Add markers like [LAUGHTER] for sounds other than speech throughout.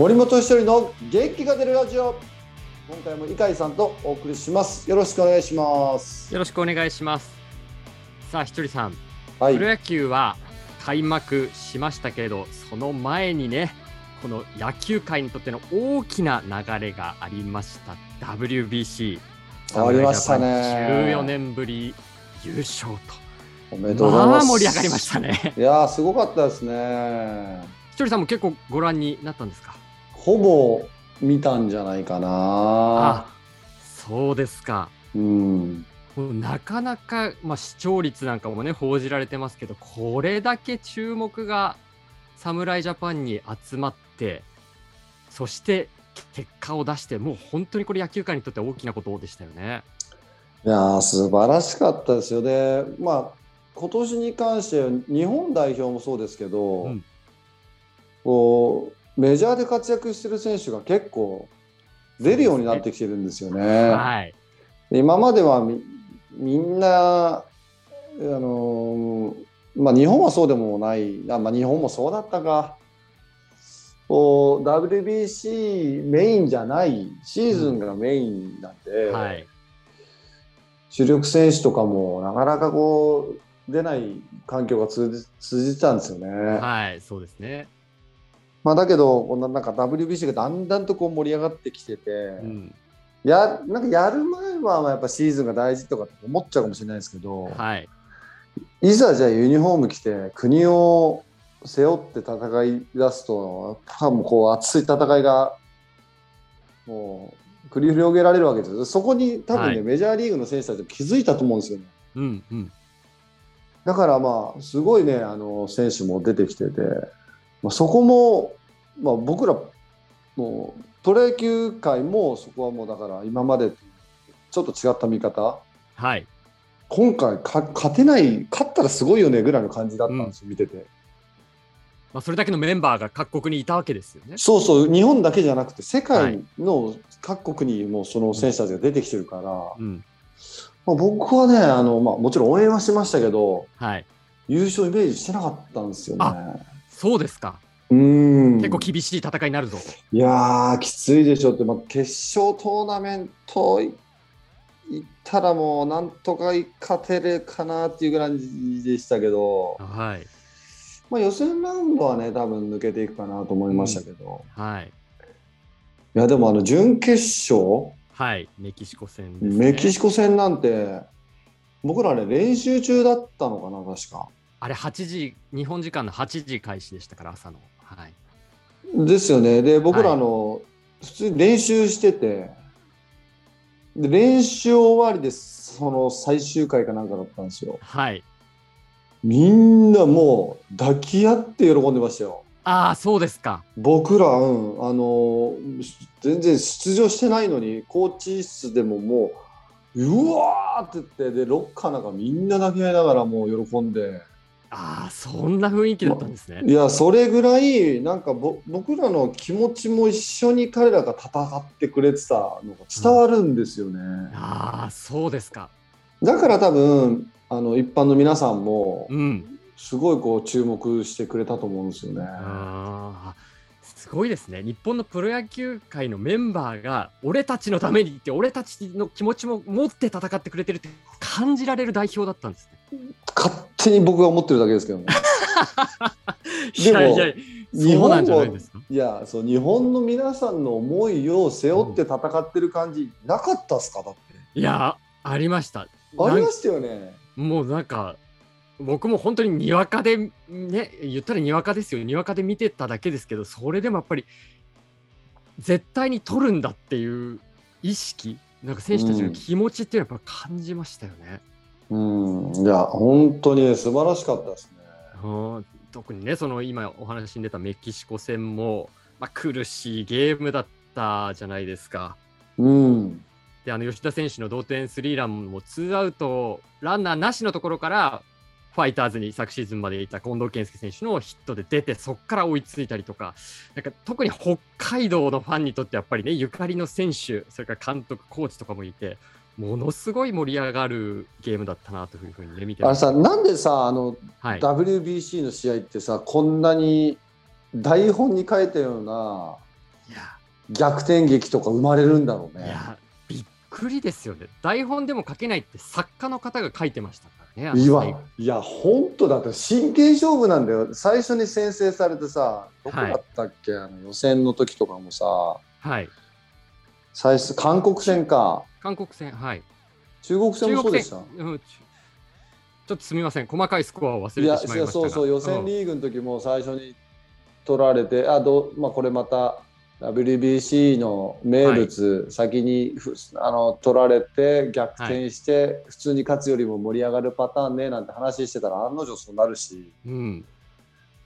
森本一人の元気が出るラジオ。今回も伊海さんとお送りします。よろしくお願いします。よろしくお願いします。さあひとりさん、はい。プロ野球は開幕しましたけれどその前にねこの野球界にとっての大きな流れがありました。WBC ありましたね。14年ぶり優勝おめでととうございます。まあ盛り上がりましたね。いやーすごかったですね。ひとりさんも結構ご覧になったんですか？ほぼ見たんじゃないかな。あそうですか。うん。なかなか、まあ、視聴率なんかもね報じられてますけどこれだけ注目が侍ジャパンに集まってそして結果を出してもう本当にこれ野球界にとって大きなことでしたよね。いやー素晴らしかったですよ。でまあ今年に関して日本代表もそうですけど、うん。こうメジャーで活躍してる選手が結構出るようになってきてるんですよね。はい、で今まではみみんなあのーまあ日本はそうでもないあ、まあ、日本もそうだったかこう WBC メインじゃないシーズンがメインなんで、はい、主力選手とかもなかなかこう出ない環境が続じてたんですよね。はい、そうですね。まあ、だけどこんななんか WBC がだんだんとこう盛り上がってきてて、うん、やなんかやる前はやっぱシーズンが大事とか思っちゃうかもしれないですけど、はい、いざじゃあユニフォーム着て国を背負って戦い出すとやっぱもうこう熱い戦いがもう繰り広げられるわけですよ。そこに多分ね、はい。メジャーリーグの選手たちも気づいたと思うんですよね。うん、うん、だからまあすごいねあの選手も出てきてて、まあ、そこも、まあ、僕らもうプロ野球界もそこはもうだから今までとちょっと違った見方。はい、今回か勝てない勝ったらすごいよねぐらいの感じだったんですよ、見てて。まあ、それだけのメンバーが各国にいたわけですよね。そうそう日本だけじゃなくて世界の各国にもその選手たちが出てきてるから、うん、まあ、僕はねあの、まあ、もちろん応援はしましたけどはい、優勝イメージしてなかったんですよね。そうですか。うん。結構厳しい戦いになるぞ。いやーきついでしょって、まあ、決勝トーナメントい行ったらもうなんとか勝てるかなっていうぐらいでしたけど、はい、まあ、予選ラウンドはね多分抜けていくかなと思いましたけど、はい、いやでもあの準決勝？はい、メキシコ戦ね。メキシコ戦なんて僕らね練習中だったのかな確か。あれ8時、日本時間の8時開始でしたから、朝の。はい。ですよね。で僕らはいあの、普通に練習しててで練習終わりでその最終回かなんかだったんですよ。はい。みんなもう抱き合って喜んでましたよ。ああ、そうですか。僕ら、うん、あの全然出場してないのにコーチ室でももううわーって言ってでロッカーなんかみんな抱き合いながらもう喜んでああ、そんな雰囲気だったんですね。いやそれぐらいなんかぼ僕らの気持ちも一緒に彼らが戦ってくれてたのが伝わるんですよね、ああ、そうですか。だから多分あの一般の皆さんもうん。すごいこう注目してくれたと思うんですよね。ああ、すごいですね。日本のプロ野球界のメンバーが、俺たちのためにって、俺たちの気持ちも持って戦ってくれてるって感じられる代表だったんですね。勝手に僕が思ってるだけですけどね。[LAUGHS] いでもやいや、日本もじゃないやそう日本の皆さんの思いを背負って戦ってる感じなかったっすか？だって。いや、ありました。ありましたよね。もうなんか、僕も本当ににわかで、ね、言ったらにわかですよ、にわかで見てただけですけど、それでもやっぱり、絶対に取るんだっていう意識、なんか選手たちの気持ちっていうのはやっぱ感じましたよね。うん、いや本当に素晴らしかったですね。うん特にね、その今お話に出たメキシコ戦も、まあ、苦しいゲームだったじゃないですか。うん。で、あの吉田選手の同点スリーランもツーアウト、ランナーなしのところから、ファイターズに昨シーズンまでいた近藤健介選手のヒットで出て、そこから追いついたりとか、なんか特に北海道のファンにとってやっぱりね、ゆかりの選手、それから監督、コーチとかもいて、ものすごい盛り上がるゲームだったなというふうにね、見てあ。さなんでさあの、はい、WBC の試合ってさこんなに台本に書いたような逆転劇とか生まれるんだろうね。いやびっくりですよね。台本でも書けないって作家の方が書いてましたからね。いや、いや、本当だって真剣勝負なんだよ。最初に先制されてさ、どこだったっけ、あの予選の時とかもさ、はい。最初、韓国戦か、韓国戦、はい。中国戦もそうでした？うんちちょっとすみません、細かいスコアを忘れてしまいましたが。そうそう、予選リーグの時も最初に取られて、あどうまあ、これまた WBC の名物、先にふあの取られて逆転して、普通に勝つよりも盛り上がるパターンねなんて話してたら案の定そうなるしうん。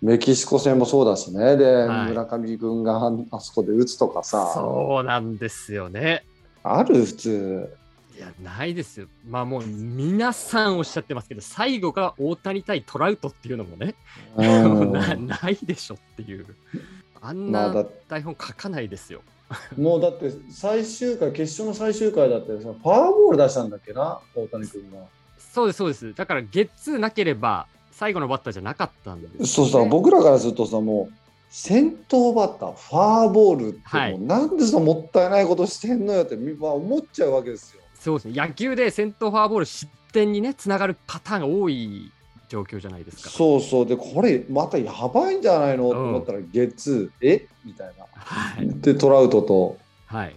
メキシコ戦もそうだしねで、はい村上君がああそこで打つとかさそうなんですよね。ある？普通いや、ないですよ。まあもう皆さんおっしゃってますけど、最後が大谷対トラウトっていうのもね、うん [LAUGHS] なないでしょっていう。あんな台本書かないですよ。もうだって最終回決勝の最終回だってさフォアボール出したんだっけな？大谷君が。そうです、そうです。だから、ゲッツーなければ、最後のバッターじゃなかったんです、ね。そうさ、僕らからするとさ、もう先頭バッター、ファーボールって、なんでそのもったいないことしてんのよって、みまあ、思っちゃうわけですよ。そうですね。野球で先頭フォアボール失点にね、つながるパターンが多い状況じゃないですか。そうそう、で、これ、またやばいんじゃないのと思ったら、ゲッツー、え？みたいな。はい。で、トラウトとはい。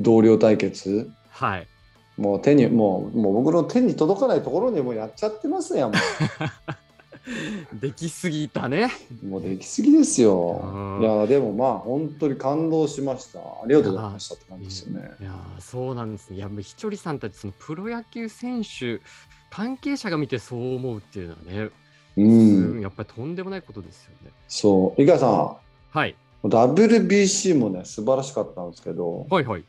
同僚対決、はい。もう手に、もうもう僕の手に届かないところにもうやっちゃってますやん、も [LAUGHS] [LAUGHS] できすぎたね。うもうできすぎですよう。んいや、でもまあ、本当に感動しました。ありがとうございましたって感じですよね。いやーそうなんですね。いや、もうひとりさんたち、そのプロ野球選手、関係者が見てそう思うっていうのはね、うん、やっぱりとんでもないことですよね。そう。井川さん、はい。WBC もね素晴らしかったんですけどはいはい。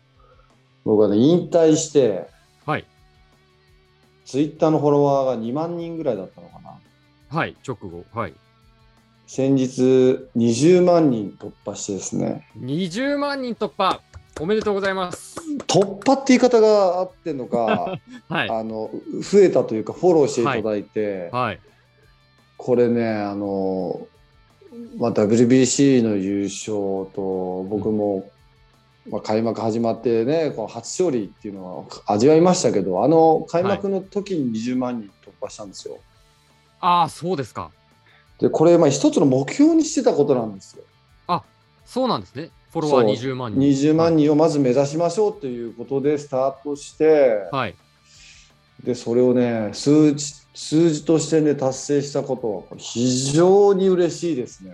僕はね引退してはい。ツイッターのフォロワーが2万人ぐらいだったのかなはい。直後。はい。先日20万人突破してですね20万人突破。おめでとうございます。突破って言い方があってんのか [LAUGHS] はい。あの増えたというかフォローしていただいて、はい。これねあの、まあ、WBC の優勝と僕も、まあ、開幕始まってねこう初勝利っていうのは味わいましたけどあの開幕の時に20万人突破したんですよ。ああ、そうですか。でこれまあ一つの目標にしてたことなんですよ。そうなんですね。フォロワーそう20万人。20万人をまず目指しましょうということでスタートして、はい。でそれをね数字数字としてね達成したことは非常に嬉しいですね。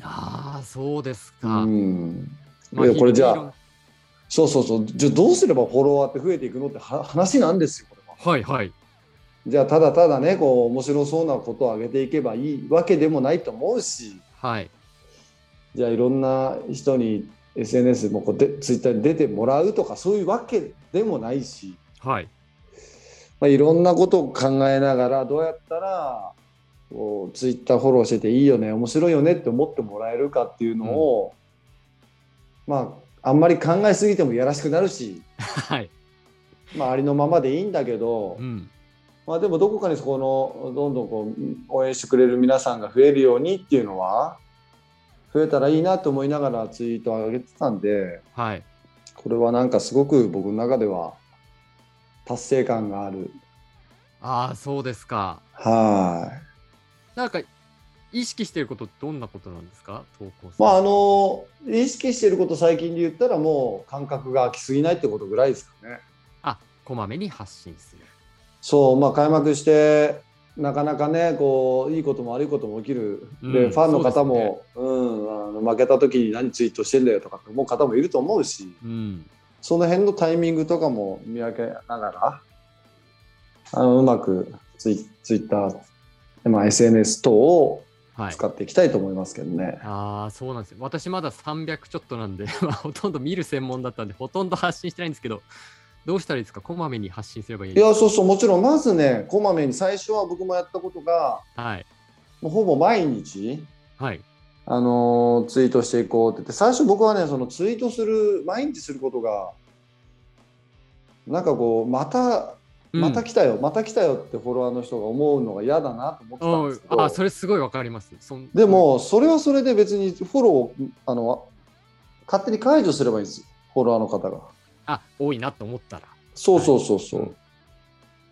ああ、そうですうか。ん、まあこれじゃあそうそうそうじゃあどうすればフォロワーって増えていくのっては話なんですよこれは。はいはい。じゃあただただねこう面白そうなことを上げていけばいいわけでもないと思うしはい。じゃあいろんな人に SNS もこうでツイッターに出てもらうとかそういうわけでもないし、はい。まあ、いろんなことを考えながらどうやったらこうツイッターフォローしてていいよね面白いよねって思ってもらえるかっていうのを、まああんまり考えすぎてもやらしくなるし、[LAUGHS] はい。まあ、ありのままでいいんだけど、うん。まあ、でもどこかにそこのどんどんこう応援してくれる皆さんが増えるようにっていうのは増えたらいいなと思いながらツイートを上げてたんではい。これはなんかすごく僕の中では達成感があるああ、そうですか。はいなんか、意識していること、どんなことなんですか？投稿まああの意識していること最近で言ったらもう感覚が空きすぎないってことぐらいですかねあ、こまめに発信する。そうまあ開幕してなかなかねこういいことも悪いことも起きる、でうんファンの方もう、ん、あの負けた時に何ツイートしてんだよとかって思う方もいると思うしうん。その辺のタイミングとかも見分けながらあのうまくツイツイッター、まあ、SNS 等をはい。使っていきたいと思いますけどね。ああ、そうなんですよ。私まだ300ちょっとなんで、[LAUGHS] まあ、ほとんど見る専門だったんで、ほとんど発信してないんですけど、どうしたらいいですか？こまめに発信すればいいいやそうそうもちろんまずねこまめに最初は僕もやったことがかはい。もうほぼ毎日はい。あのーツイートしていこうって言って最初僕はねそのツイートする毎日することがなんかこうまたまた来たよ、また来たよってフォロワーの人が思うのが嫌だなと思ってたんうんですけどあ、それすごいわかります。で、もそれはそれで別にフォローあの勝手に解除すればいいんですよ、フォロワーの方が。あ多いなと思ったら。そうそうそうそう。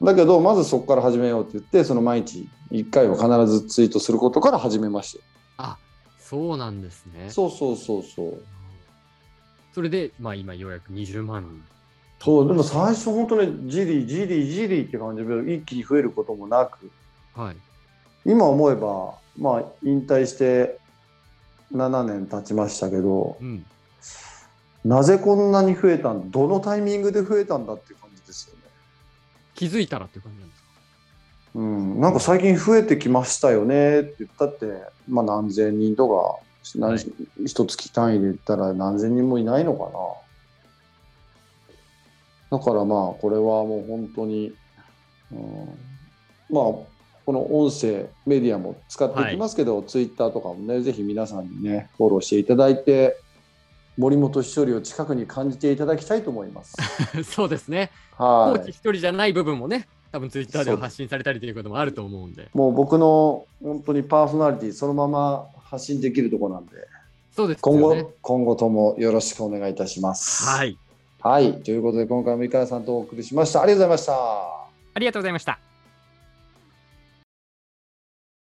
だけど、まずそこから始めようって言って、その毎日1回は必ずツイートすることから始めましたよ。あそうなんですね。そうそうそうそう。それで、まあ、今ようやく20万人。そう、でも最初本当にじりじりじりって感じで一気に増えることもなく、はい。今思えば、まあ引退して7年経ちましたけど、うん。なぜこんなに増えたんどのタイミングで増えたんだっていう感じですよね。気づいたらっていう感じなんですか？うん、なんか最近増えてきましたよねって言ったって、まあ何千人とか、何はい一月単位で言ったら何千人もいないのかな。だからまあこれはもう本当に、うん、まあこの音声メディアも使っていきますけど、ツイッターとかもねぜひ皆さんにねフォローしていただいて森本稀哲を近くに感じていただきたいと思います。[LAUGHS] そうですね。コはいーチ一人じゃない部分もね、多分ツイッターでは発信されたりということもあると思うんで。もう僕の本当にパーソナリティそのまま発信できるところなんで、そうですね後、。今後ともよろしくお願いいたします。。はいい。はい。ということで、今回も井川さんとお送りしました。ありがとうございました。ありがとうございました。